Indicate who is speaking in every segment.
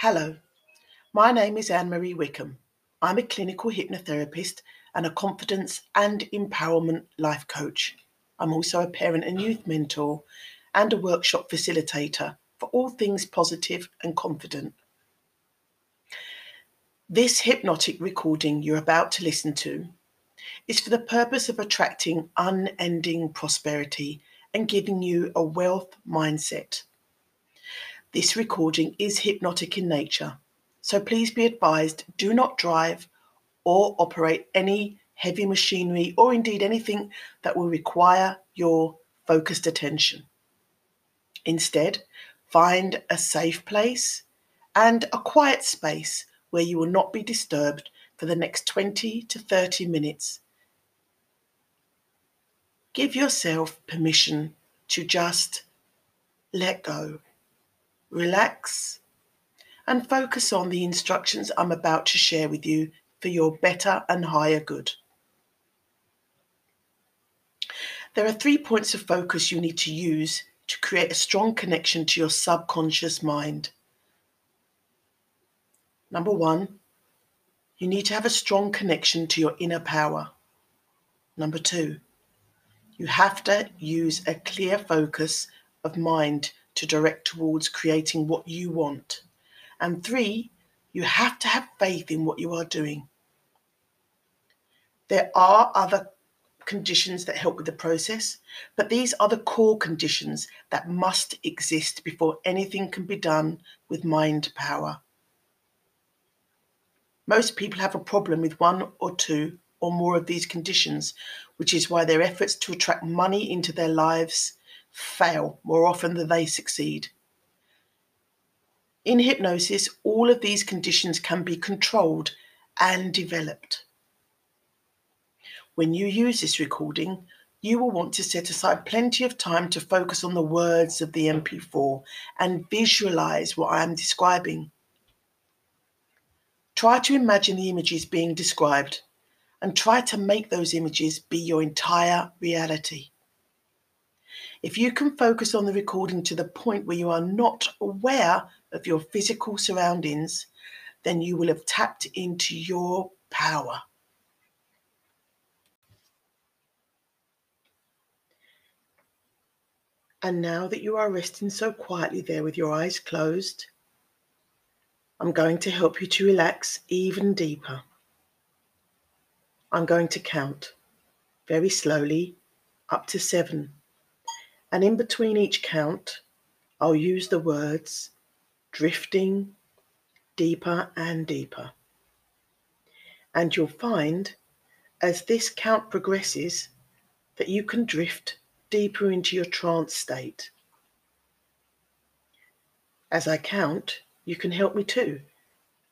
Speaker 1: Hello, my name is Anne Marie Wickham. I'm a clinical hypnotherapist and a confidence and empowerment life coach. I'm also a parent and youth mentor and a workshop facilitator for all things positive and confident. This hypnotic recording you're about to listen to is for the purpose of attracting unending prosperity and giving you a wealth mindset. This recording is hypnotic in nature, so please be advised do not drive or operate any heavy machinery or indeed anything that will require your focused attention. Instead, find a safe place and a quiet space where you will not be disturbed for the next 20 to 30 minutes. Give yourself permission to just let go, relax, and focus on the instructions I'm about to share with you for your better and higher good. There are three points of focus you need to use to create a strong connection to your subconscious mind. Number one, you need to have a strong connection to your inner power. Number two, you have to use a clear focus of mind to direct towards creating what you want. And three, you have to have faith in what you are doing. There are other conditions that help with the process, but these are the core conditions that must exist before anything can be done with mind power. Most people have a problem with one or two or more of these conditions, which is why their efforts to attract money into their lives fail more often than they succeed. In hypnosis, all of these conditions can be controlled and developed. When you use this recording, you will want to set aside plenty of time to focus on the words of the MP4 and visualize what I am describing. Try to imagine the images being described and try to make those images be your entire reality. If you can focus on the recording to the point where you are not aware of your physical surroundings, then you will have tapped into your power. And now that you are resting so quietly there with your eyes closed, I'm going to help you to relax even deeper. I'm going to count very slowly up to seven. And in between each count, I'll use the words drifting deeper and deeper. And you'll find as this count progresses that you can drift deeper into your trance state. As I count, you can help me too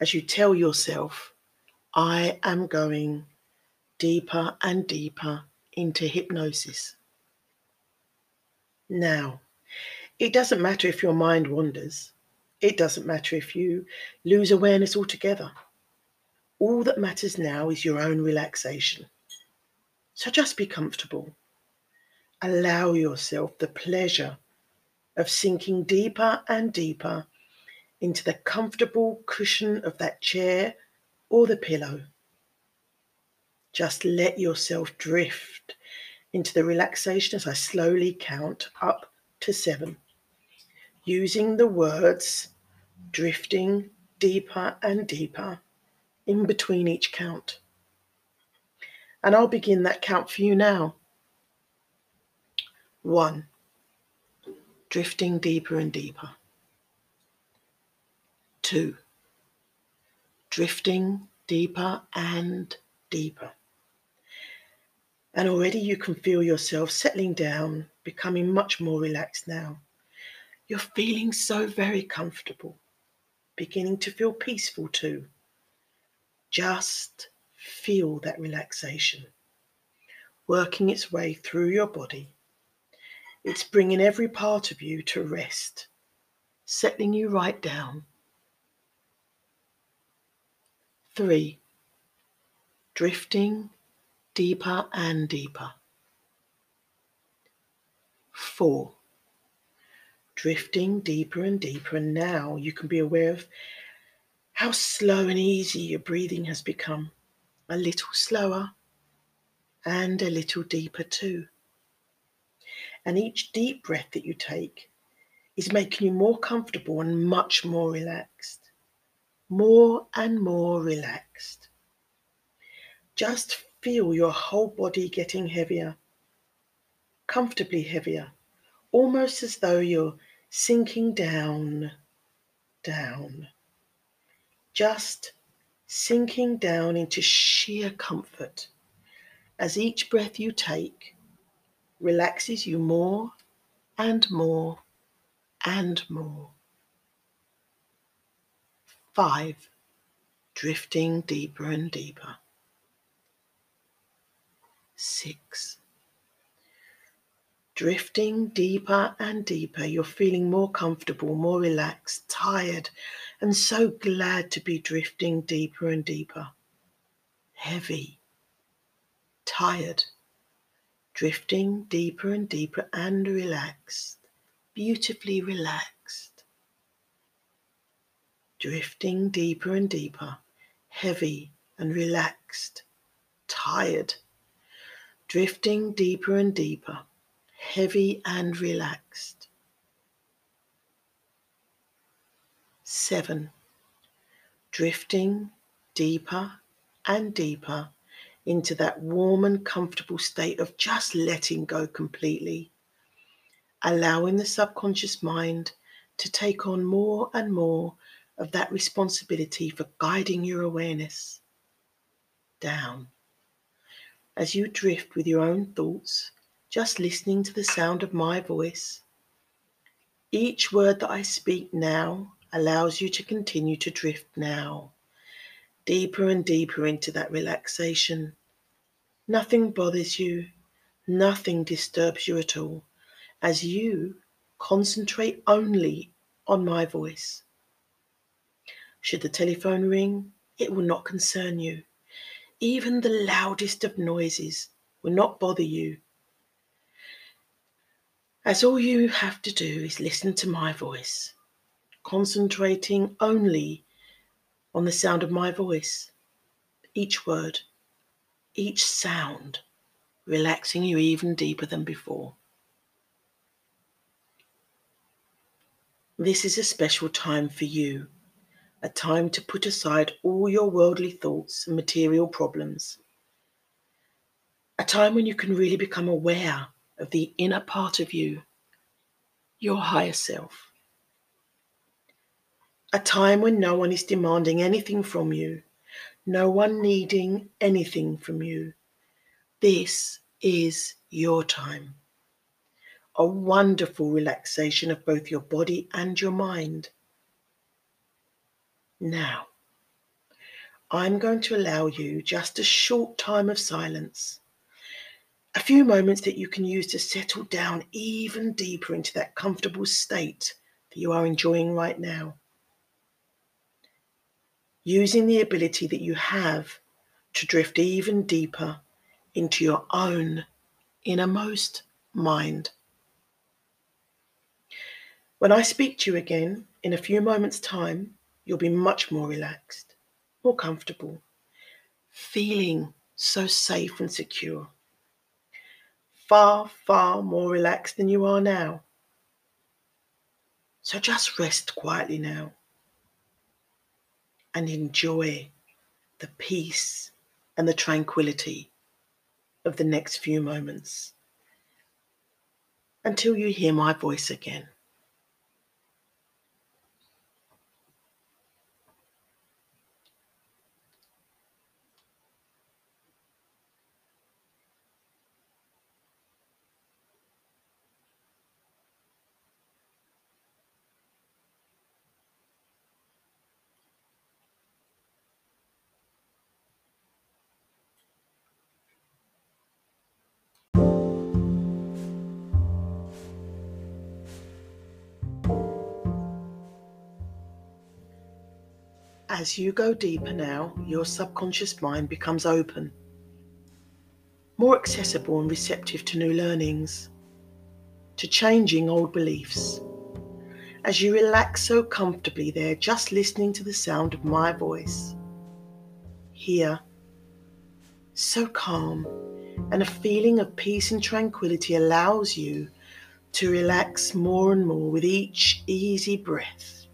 Speaker 1: as you tell yourself, I am going deeper and deeper into hypnosis. Now, it doesn't matter if your mind wanders, it doesn't matter if you lose awareness altogether. All that matters now is your own relaxation. So just be comfortable. Allow yourself the pleasure of sinking deeper and deeper into the comfortable cushion of that chair or the pillow. Just let yourself drift into the relaxation as I slowly count up to seven, using the words drifting deeper and deeper in between each count. And I'll begin that count for you now. One, drifting deeper and deeper two, drifting deeper and deeper. And already you can feel yourself settling down, becoming much more relaxed now. You're feeling so very comfortable, beginning to feel peaceful too. Just feel that relaxation working its way through your body. It's bringing every part of you to rest, settling you right down. Three, drifting deeper and deeper. Four, drifting deeper and deeper. And now you can be aware of how slow and easy your breathing has become. A little slower and a little deeper too. And each deep breath that you take is making you more comfortable and much more relaxed. More and more relaxed. Just feel your whole body getting heavier, comfortably heavier, almost as though you're sinking down, down. Just sinking down into sheer comfort as each breath you take relaxes you more and more and more. Five, drifting deeper and deeper. Six, drifting deeper and deeper. You're feeling more comfortable, more relaxed, tired, and so glad to be drifting deeper and deeper. Heavy, tired drifting deeper and deeper and relaxed, beautifully relaxed. Drifting deeper and deeper, heavy and relaxed, tired. Drifting deeper and deeper, heavy and relaxed. Seven. Drifting deeper and deeper into that warm and comfortable state of just letting go completely, allowing the subconscious mind to take on more and more of that responsibility for guiding your awareness down. As you drift with your own thoughts, just listening to the sound of my voice, each word that I speak now allows you to continue to drift now deeper and deeper into that relaxation. Nothing bothers you, nothing disturbs you at all, as you concentrate only on my voice. Should the telephone ring, it will not concern you. Even the loudest of noises will not bother you, as all you have to do is listen to my voice, concentrating only on the sound of my voice, each word, each sound, relaxing you even deeper than before. This is a special time for you, a time to put aside all your worldly thoughts and material problems, a time when you can really become aware of the inner part of you, your higher self a time when no one is demanding anything from you, no one needing anything from you. This is your time. A wonderful relaxation of both your body and your mind. Now, I'm going to allow you just a short time of silence, a few moments that you can use to settle down even deeper into that comfortable state that you are enjoying right now using the ability that you have to drift even deeper into your own innermost mind. When I speak to you again in a few moments' time, you'll be much more relaxed, more comfortable, feeling so safe and secure. Far, far more relaxed than you are now. So just rest quietly now and enjoy the peace and the tranquility of the next few moments until you hear my voice again. As you go deeper now, your subconscious mind becomes open, more accessible and receptive to new learnings, to changing old beliefs. as you relax so comfortably there, just listening to the sound of my voice. Here, so calm, and a feeling of peace and tranquility allows you to relax more and more with each easy breath,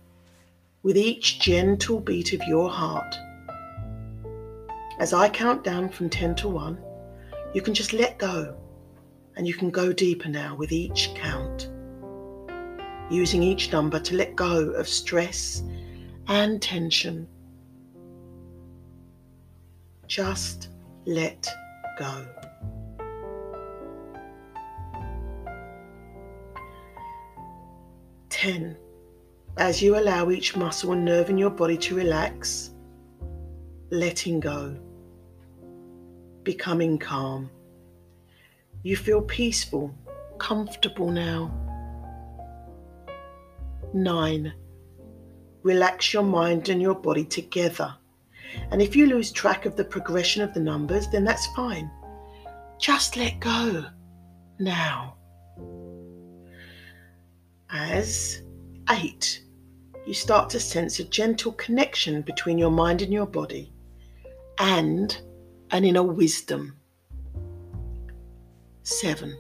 Speaker 1: with each gentle beat of your heart. As I count down from 10 to 1, you can just let go and you can go deeper now with each count, using each number to let go of stress and tension. Just let go. Ten. As you allow each muscle and nerve in your body to relax, letting go, becoming calm. You feel peaceful, comfortable now. Nine, relax your mind and your body together. And if you lose track of the progression of the numbers, then that's fine. Just let go now. As eight, you start to sense a gentle connection between your mind and your body and an inner wisdom. Seven.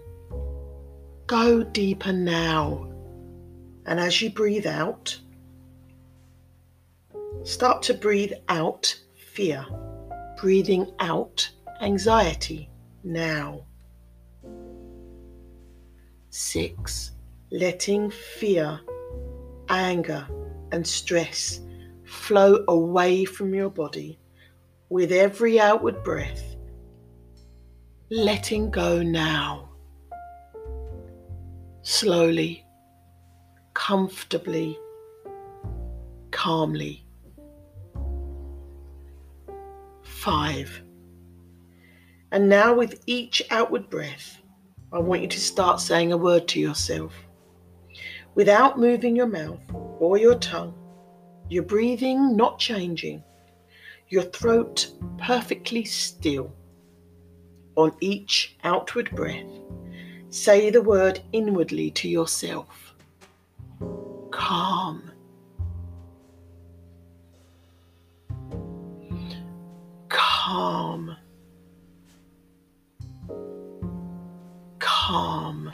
Speaker 1: Go deeper now. And as you breathe out, start to breathe out fear, breathing out anxiety now. Six. Letting fear, anger, and stress flow away from your body with every outward breath letting go now. Slowly, comfortably, calmly. Five. And now, with each outward breath, I want you to start saying a word to yourself. Without moving your mouth or your tongue, your breathing not changing, your throat perfectly still on each outward breath, say the word inwardly to yourself calm. Calm. Calm.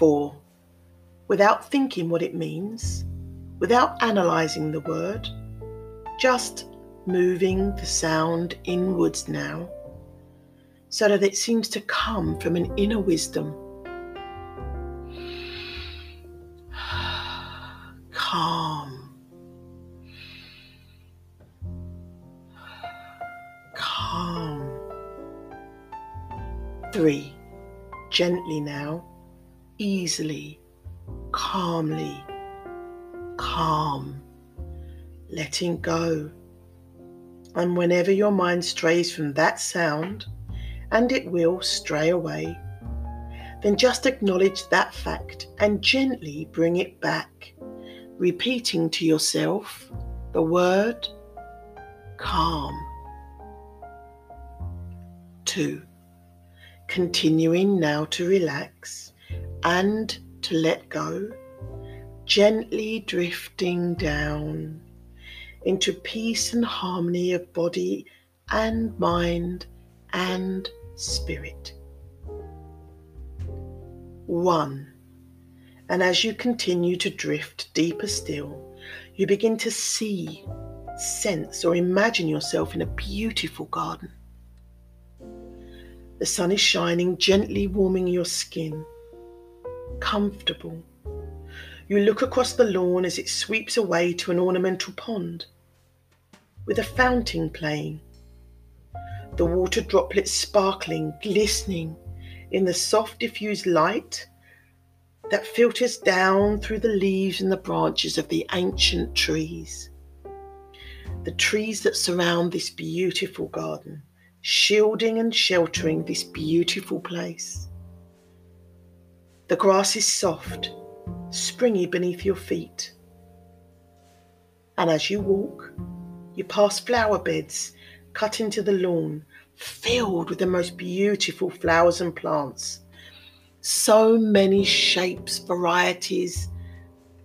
Speaker 1: Four. Without thinking what it means, without analysing the word, just moving the sound inwards now so that it seems to come from an inner wisdom. Calm. Calm. Three. Gently now, easily, calmly, calm, letting go and whenever your mind strays from that sound, and it will stray away, then just acknowledge that fact and gently bring it back, repeating to yourself the word calm. 2. Continuing now to relax and to let go, gently drifting down into peace and harmony of body and mind and spirit. One. And as you continue to drift deeper still, you begin to see, sense, or imagine yourself in a beautiful garden. The sun is shining, gently warming your skin. Comfortable, you look across the lawn as it sweeps away to an ornamental pond with a fountain playing. The water droplets sparkling, glistening in the soft diffused light that filters down through the leaves and the branches of the ancient trees. The trees that surround this beautiful garden, shielding and sheltering this beautiful place. The grass is soft springy beneath your feet. And as you walk, you pass flower beds cut into the lawn, filled with the most beautiful flowers and plants, So many shapes, varieties,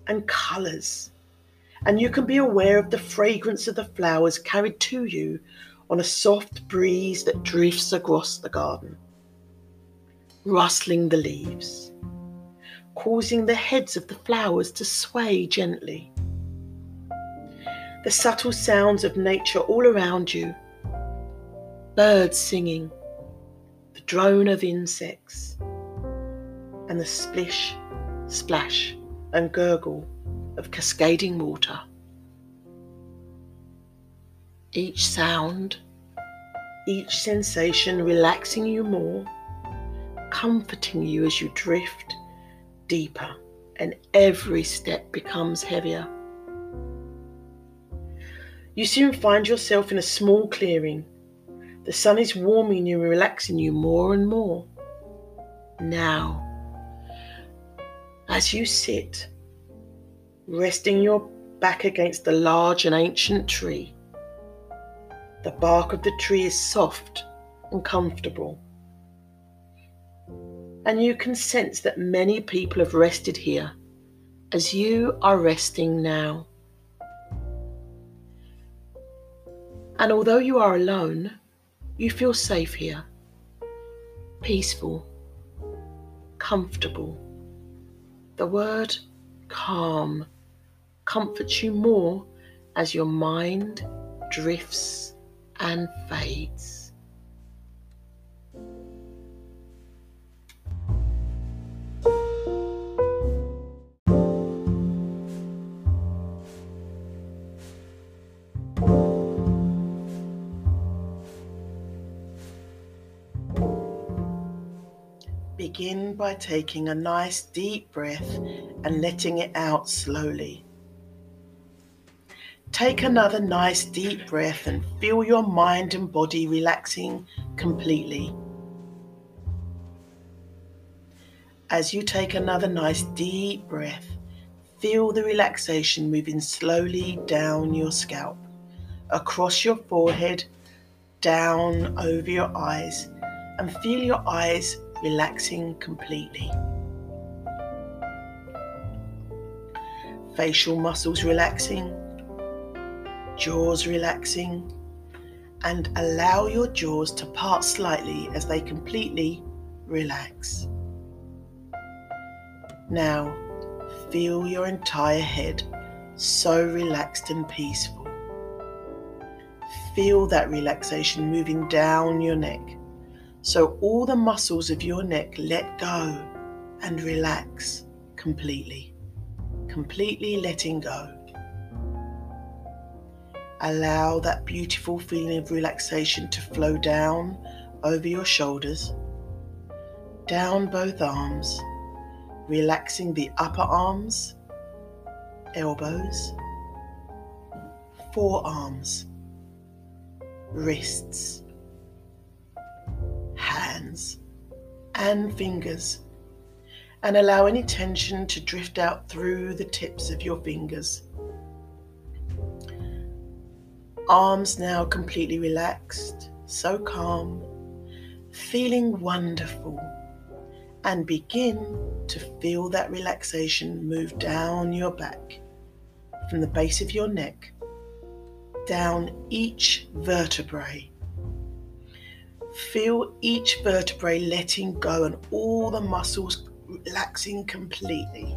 Speaker 1: and colours. And you can be aware of the fragrance of the flowers carried to you on a soft breeze that drifts across the garden, rustling the leaves, causing the heads of the flowers to sway gently. The subtle sounds of nature all around you birds singing, the drone of insects, and the splish, splash, and gurgle of cascading water. Each sound, each sensation relaxing you more, comforting you as you drift deeper, and every step becomes heavier. You soon find yourself in a small clearing the sun is warming you and relaxing you more and more. Now, as you sit, resting your back against the large and ancient tree, the bark of the tree is soft and comfortable. And you can sense that many people have rested here as you are resting now. And although you are alone, you feel safe here, peaceful, comfortable. The word calm comforts you more as your mind drifts and fades. Begin by taking a nice deep breath and letting it out slowly. Take another nice deep breath and feel your mind and body relaxing completely. As you take another nice deep breath, feel the relaxation moving slowly down your scalp, across your forehead, down over your eyes, and feel your eyes relaxing completely. Facial muscles relaxing, jaws relaxing, and allow your jaws to part slightly as they completely relax. Now, feel your entire head so relaxed and peaceful. Feel that relaxation moving down your neck so all the muscles of your neck let go and relax completely. Completely letting go. Allow that beautiful feeling of relaxation to flow down over your shoulders, down both arms, relaxing the upper arms, elbows, forearms, wrists hands and fingers and allow any tension to drift out through the tips of your fingers. Arms now completely relaxed, so calm, feeling wonderful, and begin to feel that relaxation move down your back from the base of your neck down each vertebrae Feel each vertebrae letting go and all the muscles relaxing completely.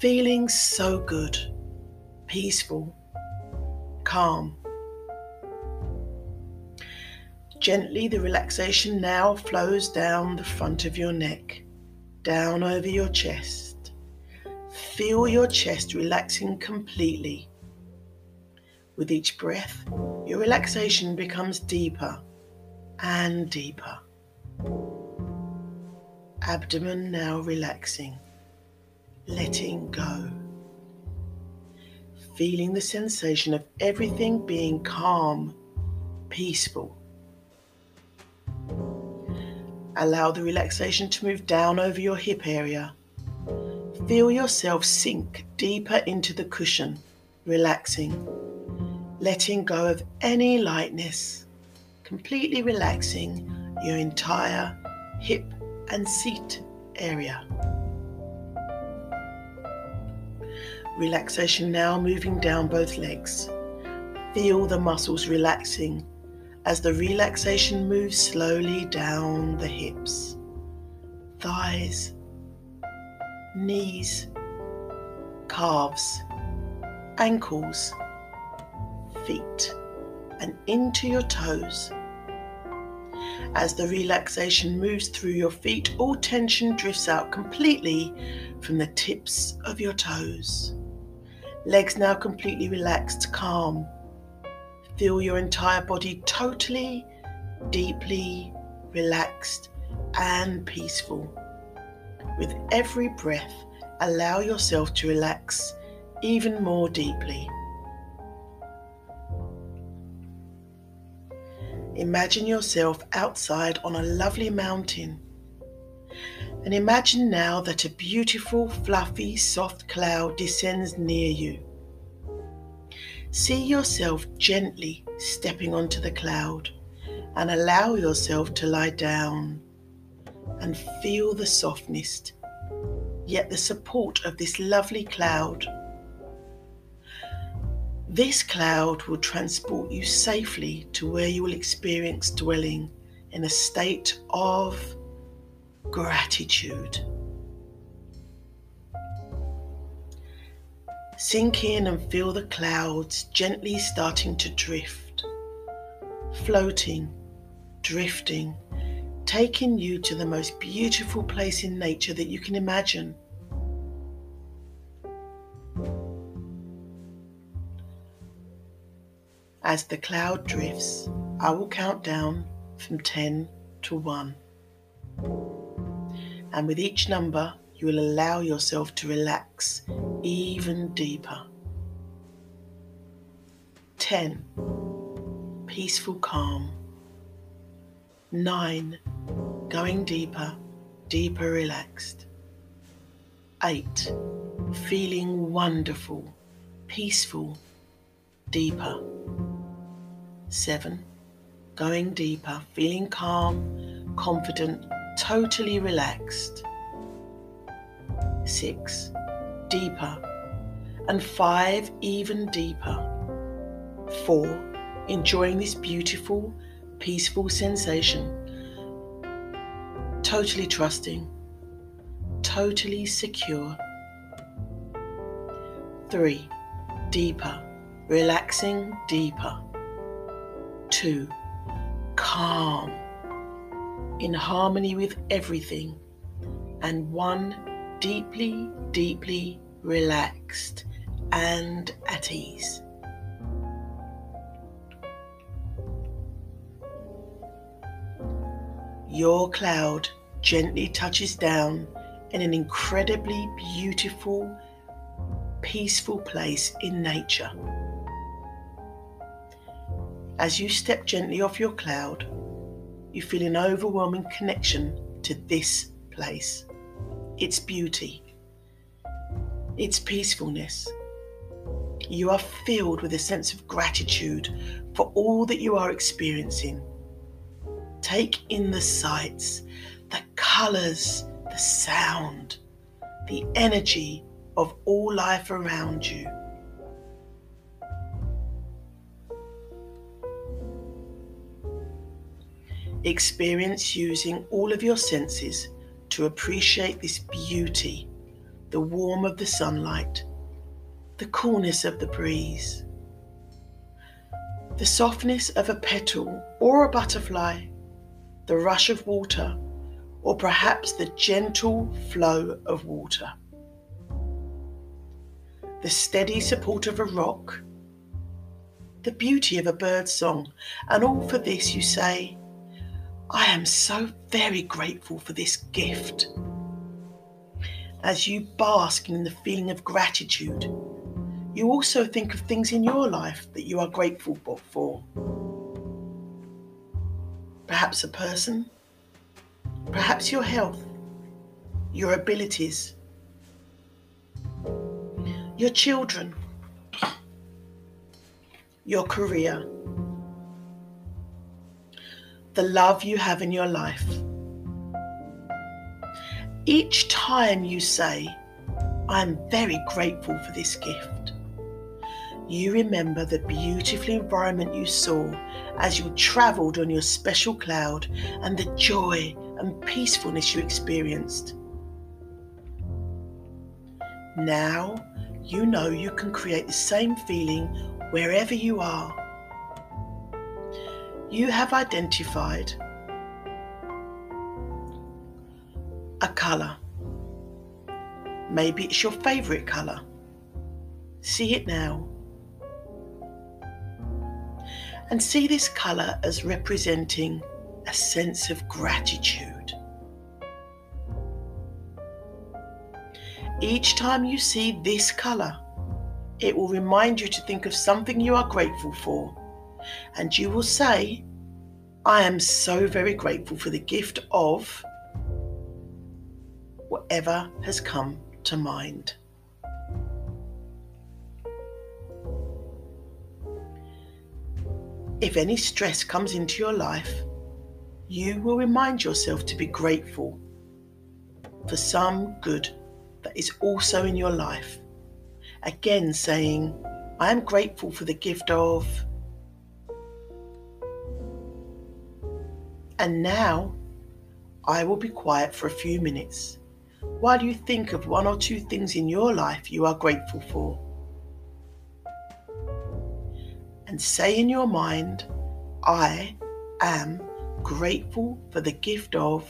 Speaker 1: Feeling so good, peaceful, calm. Gently, the relaxation now flows down the front of your neck, down over your chest. Feel your chest relaxing completely. With each breath, your relaxation becomes deeper and deeper. Abdomen now relaxing, letting go. Feeling the sensation of everything being calm, peaceful. Allow the relaxation to move down over your hip area. Feel yourself sink deeper into the cushion, relaxing, letting go of any lightness completely relaxing your entire hip and seat area. Relaxation now moving down both legs. Feel the muscles relaxing as the relaxation moves slowly down the hips, thighs, knees, calves, ankles, feet, and into your toes. As the relaxation moves through your feet, all tension drifts out completely from the tips of your toes. Legs now completely relaxed, calm. Feel your entire body totally, deeply relaxed and peaceful. With every breath, allow yourself to relax even more deeply. Imagine yourself outside on a lovely mountain. And imagine now that a beautiful, fluffy, soft cloud descends near you. See yourself gently stepping onto the cloud and allow yourself to lie down and feel the softness, yet the support of this lovely cloud. This cloud will transport you safely to where you will experience dwelling in a state of gratitude. Sink in and feel the clouds gently starting to drift, floating, drifting, taking you to the most beautiful place in nature that you can imagine. As the cloud drifts, I will count down from 10 to 1. And with each number, you will allow yourself to relax even deeper. 10. Peaceful calm. 9. Going deeper, deeper relaxed. 8. Feeling wonderful, peaceful, deeper. 7. Going deeper, feeling calm, confident, totally relaxed. 6. Deeper. And 5. Even deeper. 4. Enjoying this beautiful, peaceful sensation. Totally trusting. Totally secure. 3. Deeper. Relaxing deeper. 2. Calm in harmony with everything, and one deeply, deeply relaxed and at ease. Your cloud gently touches down in an incredibly beautiful, peaceful place in nature. As you step gently off your cloud, you feel an overwhelming connection to this place, its beauty, its peacefulness. You are filled with a sense of gratitude for all that you are experiencing. Take in the sights, the colours, the sound, the energy of all life around you. Experience using all of your senses to appreciate this beauty the warmth of the sunlight, the coolness of the breeze, the softness of a petal or a butterfly, the rush of water, or perhaps the gentle flow of water, the steady support of a rock, the beauty of a bird's song, and all for this you say, I am so very grateful for this gift. As you bask in the feeling of gratitude, you also think of things in your life that you are grateful for. Perhaps a person, perhaps your health, your abilities, your children, your career the love you have in your life. Each time you say, I'm very grateful for this gift, you remember the beautiful environment you saw as you travelled on your special cloud and the joy and peacefulness you experienced. Now you know you can create the same feeling wherever you are. You have identified a colour. Maybe it's your favourite colour. See it now. And see this colour as representing a sense of gratitude. Each time you see this colour, it will remind you to think of something you are grateful for. And you will say, I am so very grateful for the gift of whatever has come to mind. If any stress comes into your life, you will remind yourself to be grateful for some good that is also in your life. Again, saying, I am grateful for the gift of. And now I will be quiet for a few minutes while you think of one or two things in your life you are grateful for. And say in your mind, I am grateful for the gift of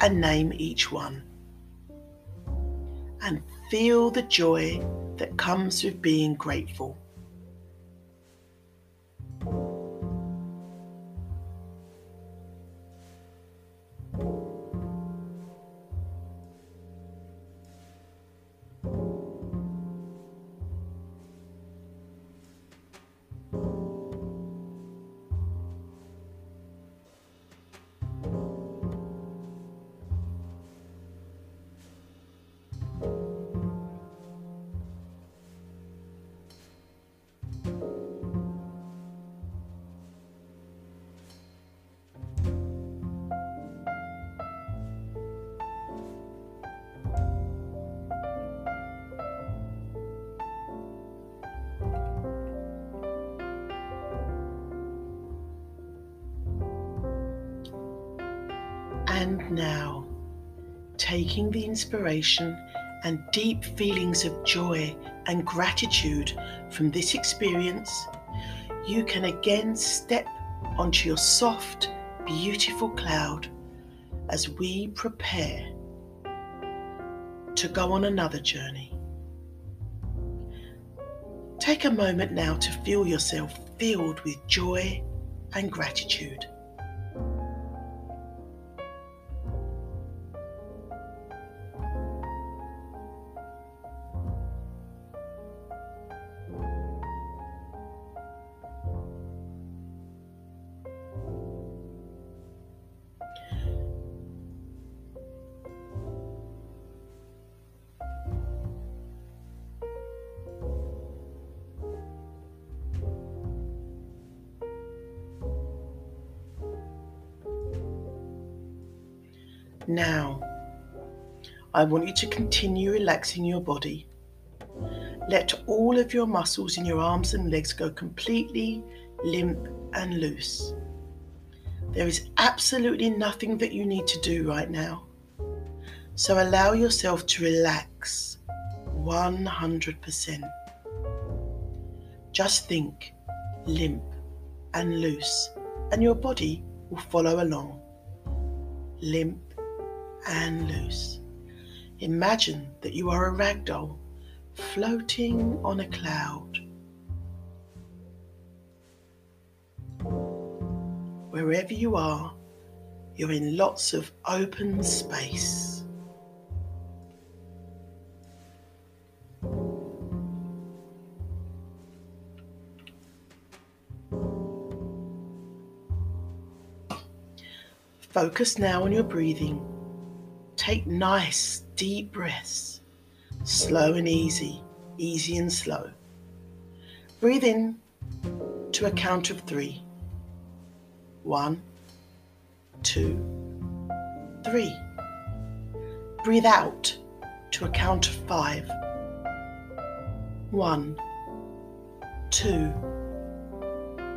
Speaker 1: and name each one. And feel the joy that comes with being grateful. And now, taking the inspiration and deep feelings of joy and gratitude from this experience, you can again step onto your soft, beautiful cloud as we prepare to go on another journey. Take a moment now to feel yourself filled with joy and gratitude. Now, I want you to continue relaxing your body. Let all of your muscles in your arms and legs go completely limp and loose. There is absolutely nothing that you need to do right now. So allow yourself to relax 100%. Just think limp and loose, and your body will follow along. Limp and loose. Imagine that you are a rag doll floating on a cloud. Wherever you are, you're in lots of open space. Focus now on your breathing. Take nice, deep breaths, slow and easy, easy and slow. Breathe in to a count of three. One, two, three. Breathe out to a count of five. One, two,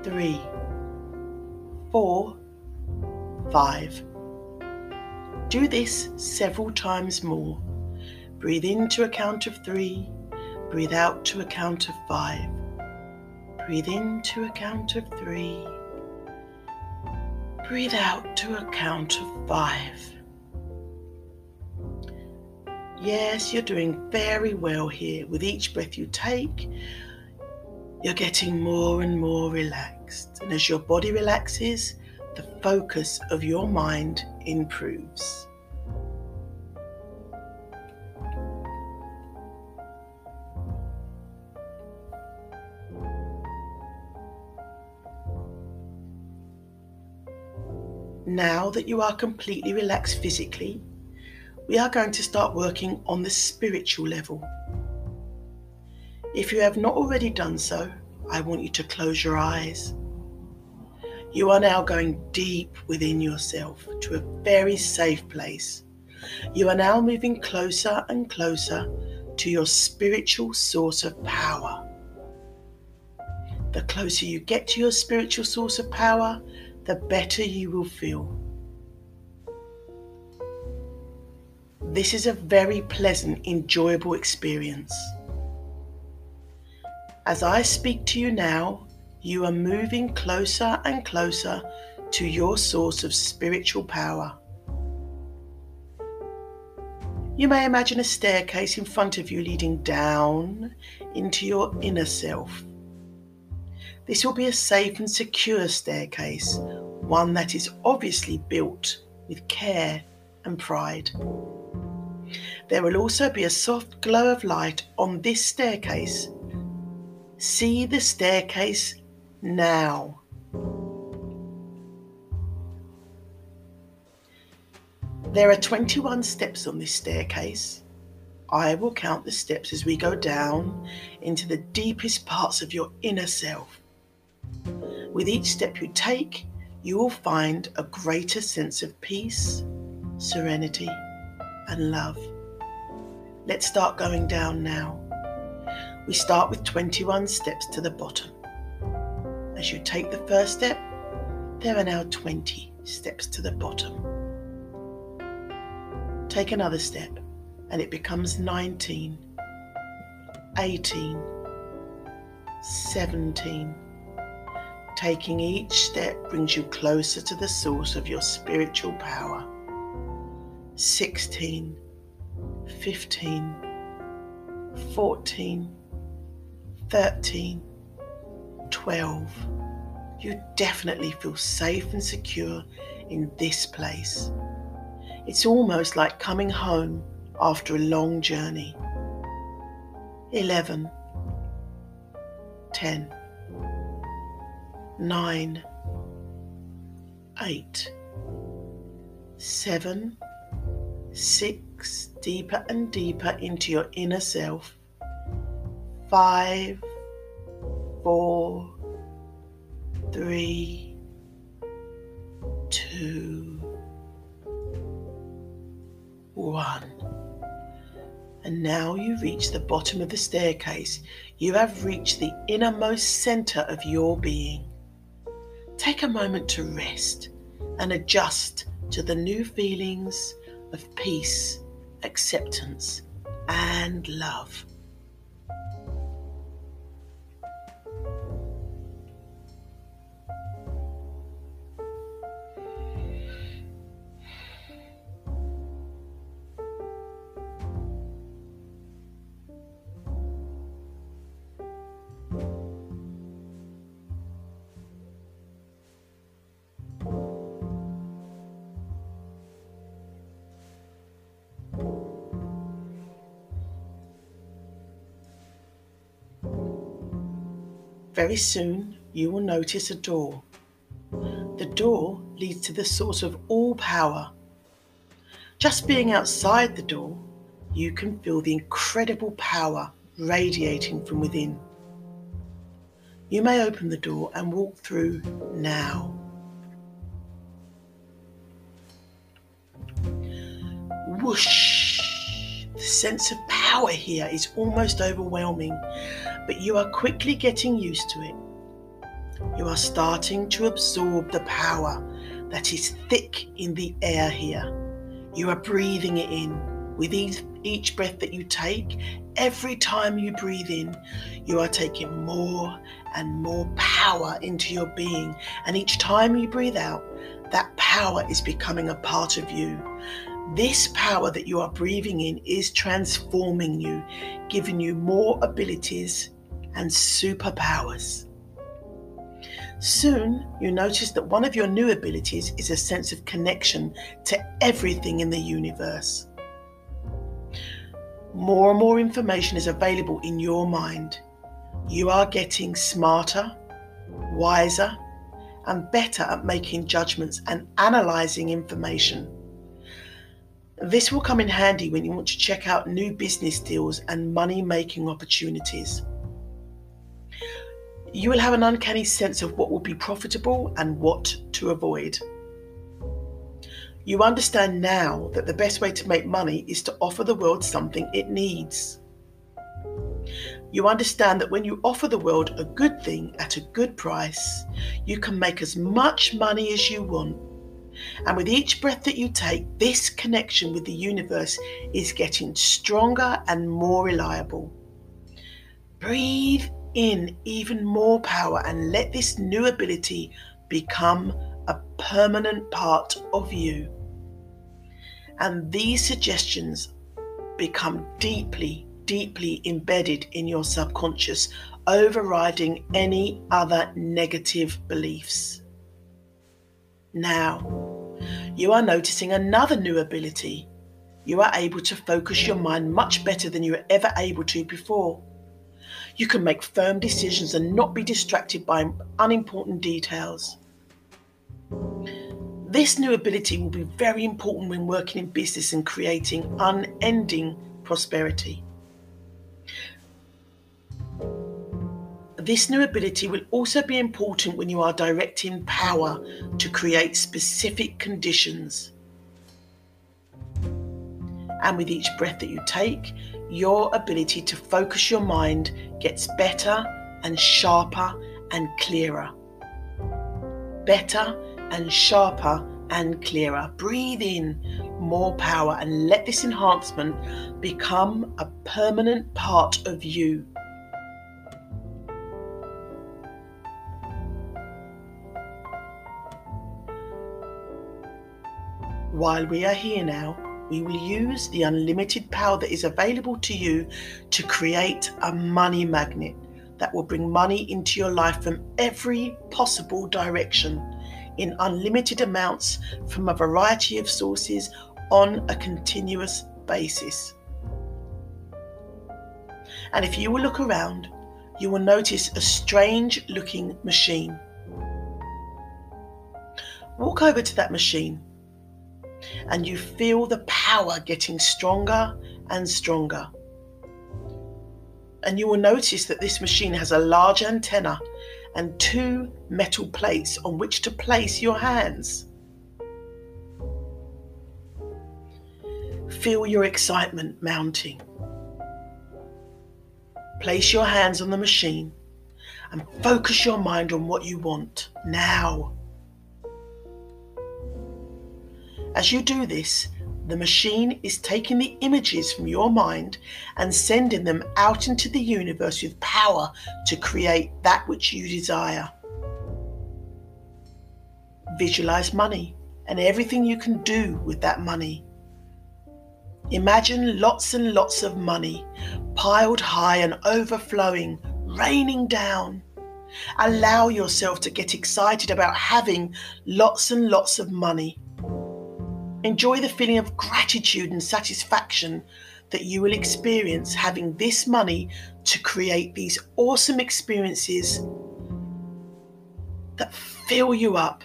Speaker 1: three, four, five. Do this several times more. Breathe in to a count of three, breathe out to a count of five. Breathe in to a count of three, breathe out to a count of five. Yes, you're doing very well here. With each breath you take, you're getting more and more relaxed. And as your body relaxes, the focus of your mind improves. Now that you are completely relaxed physically, we are going to start working on the spiritual level. If you have not already done so, I want you to close your eyes. You are now going deep within yourself to a very safe place. You are now moving closer and closer to your spiritual source of power. The closer you get to your spiritual source of power, the better you will feel. This is a very pleasant, enjoyable experience. As I speak to you now, you are moving closer and closer to your source of spiritual power. You may imagine a staircase in front of you leading down into your inner self. This will be a safe and secure staircase, one that is obviously built with care and pride. There will also be a soft glow of light on this staircase. See the staircase now. There are 21 steps on this staircase. I will count the steps as we go down into the deepest parts of your inner self. With each step you take, you will find a greater sense of peace, serenity, and love. Let's start going down now. We start with 21 steps to the bottom. As you take the first step, there are now 20 steps to the bottom. Take another step and it becomes 19, 18, 17. Taking each step brings you closer to the source of your spiritual power. 16, 15, 14, 13, 12. You definitely feel safe and secure in this place. It's almost like coming home after a long journey. 11, 10, 9, 8, 7, 6, deeper and deeper into your inner self. 5, 4, 3, 2, 1. And now you reach the bottom of the staircase. You have reached the innermost center of your being. Take a moment to rest and adjust to the new feelings of peace, acceptance, and love. Very soon you will notice a door. The door leads to the source of all power. Just being outside the door, you can feel the incredible power radiating from within. You may open the door and walk through now. whoosh. The sense of power here is almost overwhelming, but you are quickly getting used to it. You are starting to absorb the power that is thick in the air here. You are breathing it in with each, each breath that you take. Every time you breathe in, you are taking more and more power into your being. And each time you breathe out, that power is becoming a part of you. This power that you are breathing in is transforming you, giving you more abilities and superpowers. Soon, you notice that one of your new abilities is a sense of connection to everything in the universe. More and more information is available in your mind. You are getting smarter, wiser, and better at making judgments and analyzing information. This will come in handy when you want to check out new business deals and money making opportunities. You will have an uncanny sense of what will be profitable and what to avoid. You understand now that the best way to make money is to offer the world something it needs. You understand that when you offer the world a good thing at a good price, you can make as much money as you want. And with each breath that you take, this connection with the universe is getting stronger and more reliable. Breathe in even more power and let this new ability become a permanent part of you. And these suggestions become deeply, deeply embedded in your subconscious, overriding any other negative beliefs. Now, you are noticing another new ability. You are able to focus your mind much better than you were ever able to before. You can make firm decisions and not be distracted by unimportant details. This new ability will be very important when working in business and creating unending prosperity. This new ability will also be important when you are directing power to create specific conditions. And with each breath that you take, your ability to focus your mind gets better and sharper and clearer. Better and sharper and clearer. Breathe in more power and let this enhancement become a permanent part of you. While we are here now, we will use the unlimited power that is available to you to create a money magnet that will bring money into your life from every possible direction in unlimited amounts from a variety of sources on a continuous basis. And if you will look around, you will notice a strange looking machine. Walk over to that machine and you feel the power getting stronger and stronger. And you will notice that this machine has a large antenna and two metal plates on which to place your hands. Feel your excitement mounting. Place your hands on the machine and focus your mind on what you want now. As you do this, the machine is taking the images from your mind and sending them out into the universe with power to create that which you desire. Visualize money and everything you can do with that money. Imagine lots and lots of money piled high and overflowing, raining down. Allow yourself to get excited about having lots and lots of money. Enjoy the feeling of gratitude and satisfaction that you will experience having this money to create these awesome experiences that fill you up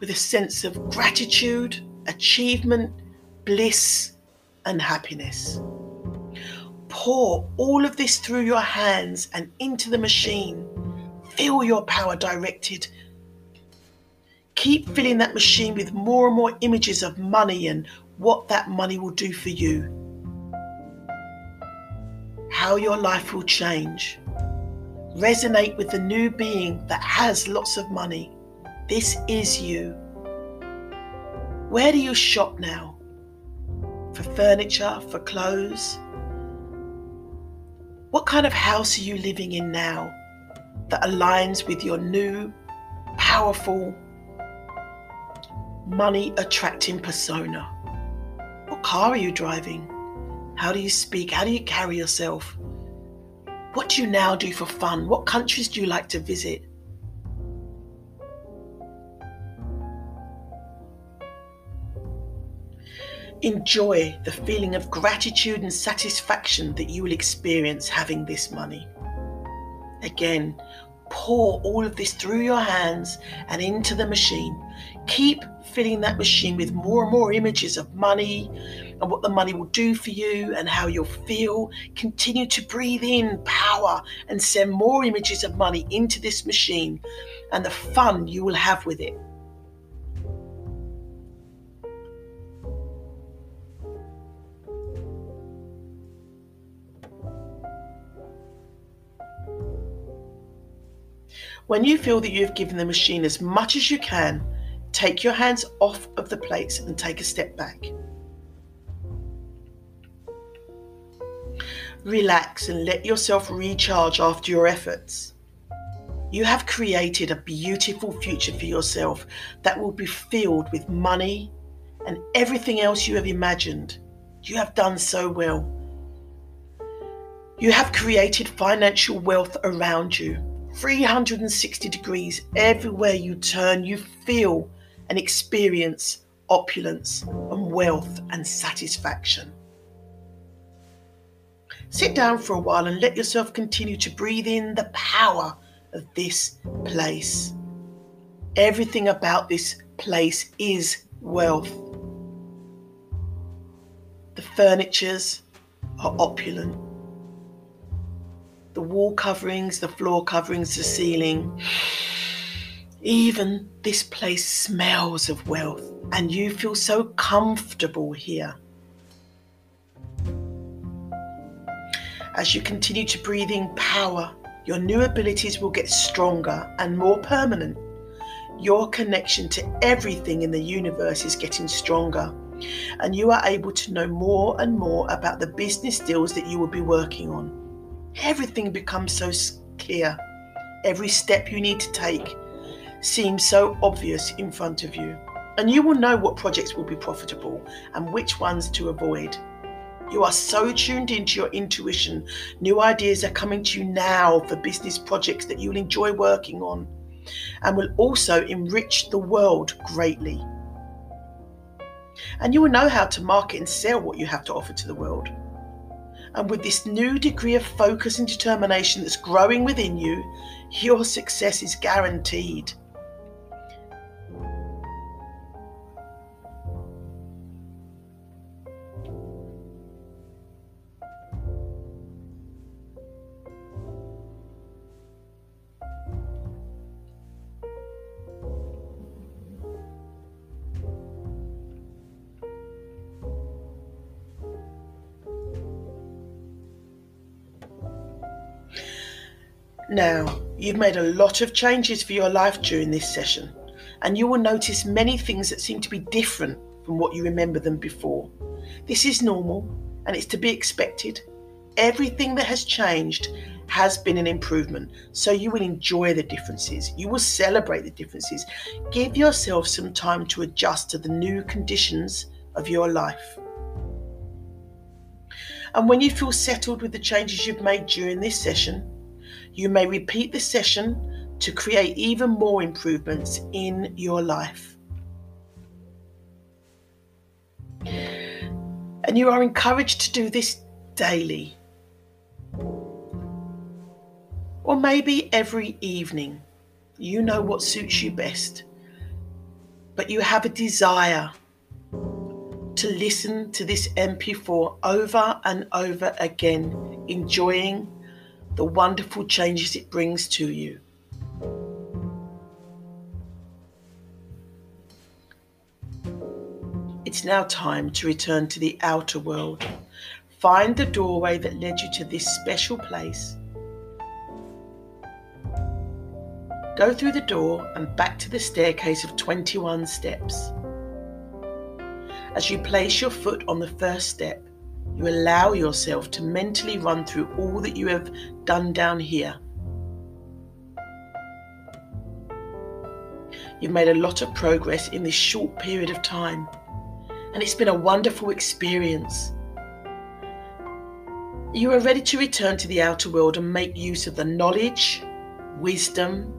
Speaker 1: with a sense of gratitude, achievement, bliss, and happiness. Pour all of this through your hands and into the machine. Feel your power directed Keep filling that machine with more and more images of money and what that money will do for you, how your life will change. Resonate with the new being that has lots of money. This is you. Where do you shop now? For furniture, for clothes? What kind of house are you living in now that aligns with your new, powerful, money attracting persona? What car are you driving? How do you speak? How do you carry yourself? What do you now do for fun? What countries do you like to visit? Enjoy the feeling of gratitude and satisfaction that you will experience having this money. Again, pour all of this through your hands and into the machine. Keep filling that machine with more and more images of money and what the money will do for you and how you'll feel. Continue to breathe in power and send more images of money into this machine and the fun you will have with it. When you feel that you have given the machine as much as you can, take your hands off of the plates and take a step back. Relax and let yourself recharge after your efforts. You have created a beautiful future for yourself that will be filled with money and everything else you have imagined. You have done so well. You have created financial wealth around you 360 degrees everywhere you turn, you feel and experience opulence and wealth and satisfaction. Sit down for a while and let yourself continue to breathe in the power of this place. Everything about this place is wealth. The furnitures are opulent the wall coverings, the floor coverings, the ceiling. Even this place smells of wealth, and you feel so comfortable here. As you continue to breathe in power, your new abilities will get stronger and more permanent. Your connection to everything in the universe is getting stronger, and you are able to know more and more about the business deals that you will be working on everything becomes so clear. Every step you need to take seems so obvious in front of you. And you will know what projects will be profitable and which ones to avoid. You are so tuned into your intuition. New ideas are coming to you now for business projects that you'll enjoy working on and will also enrich the world greatly. And you will know how to market and sell what you have to offer to the world. And with this new degree of focus and determination that's growing within you, your success is guaranteed. Now, you've made a lot of changes for your life during this session, and you will notice many things that seem to be different from what you remember them before. This is normal and it's to be expected. Everything that has changed has been an improvement, so you will enjoy the differences. You will celebrate the differences. Give yourself some time to adjust to the new conditions of your life. And when you feel settled with the changes you've made during this session, you may repeat the session to create even more improvements in your life. And you are encouraged to do this daily. Or maybe every evening. You know what suits you best. But you have a desire to listen to this MP4 over and over again, enjoying the wonderful changes it brings to you. It's now time to return to the outer world. Find the doorway that led you to this special place. Go through the door and back to the staircase of 21 steps. As you place your foot on the first step, you allow yourself to mentally run through all that you have done down here. You've made a lot of progress in this short period of time, and it's been a wonderful experience. You are ready to return to the outer world and make use of the knowledge, wisdom,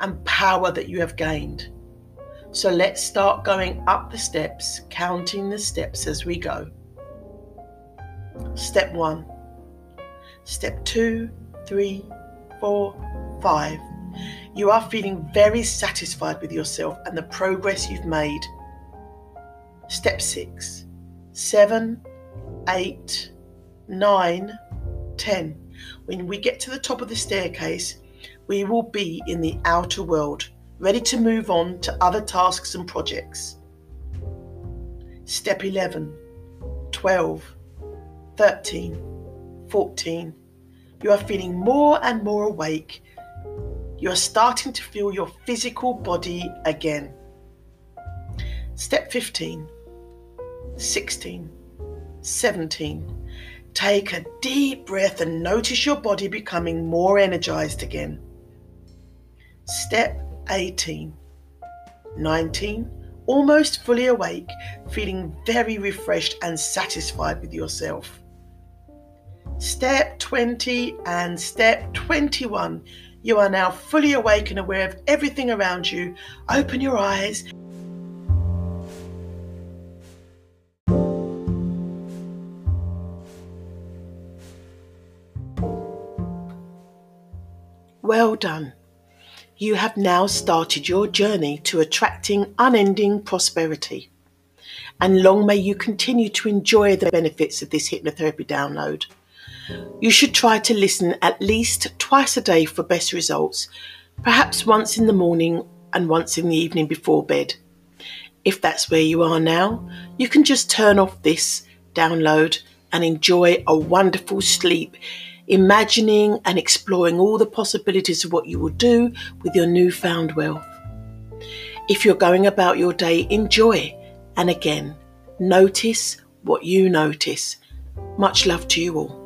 Speaker 1: and power that you have gained. So let's start going up the steps, counting the steps as we go. Step one, step two, three, four, five. You are feeling very satisfied with yourself and the progress you've made. Step six, seven, eight, nine, ten. When we get to the top of the staircase, we will be in the outer world ready to move on to other tasks and projects. Step 11, 12, 13, 14. You are feeling more and more awake. You are starting to feel your physical body again. Step 15, 16, 17. Take a deep breath and notice your body becoming more energized again. Step 18, 19, almost fully awake, feeling very refreshed and satisfied with yourself. Step 20 and step 21. You are now fully awake and aware of everything around you. Open your eyes. Well done you have now started your journey to attracting unending prosperity. And long may you continue to enjoy the benefits of this hypnotherapy download. You should try to listen at least twice a day for best results, perhaps once in the morning and once in the evening before bed. If that's where you are now, you can just turn off this download and enjoy a wonderful sleep imagining and exploring all the possibilities of what you will do with your newfound wealth. If you're going about your day, enjoy and again, notice what you notice. Much love to you all.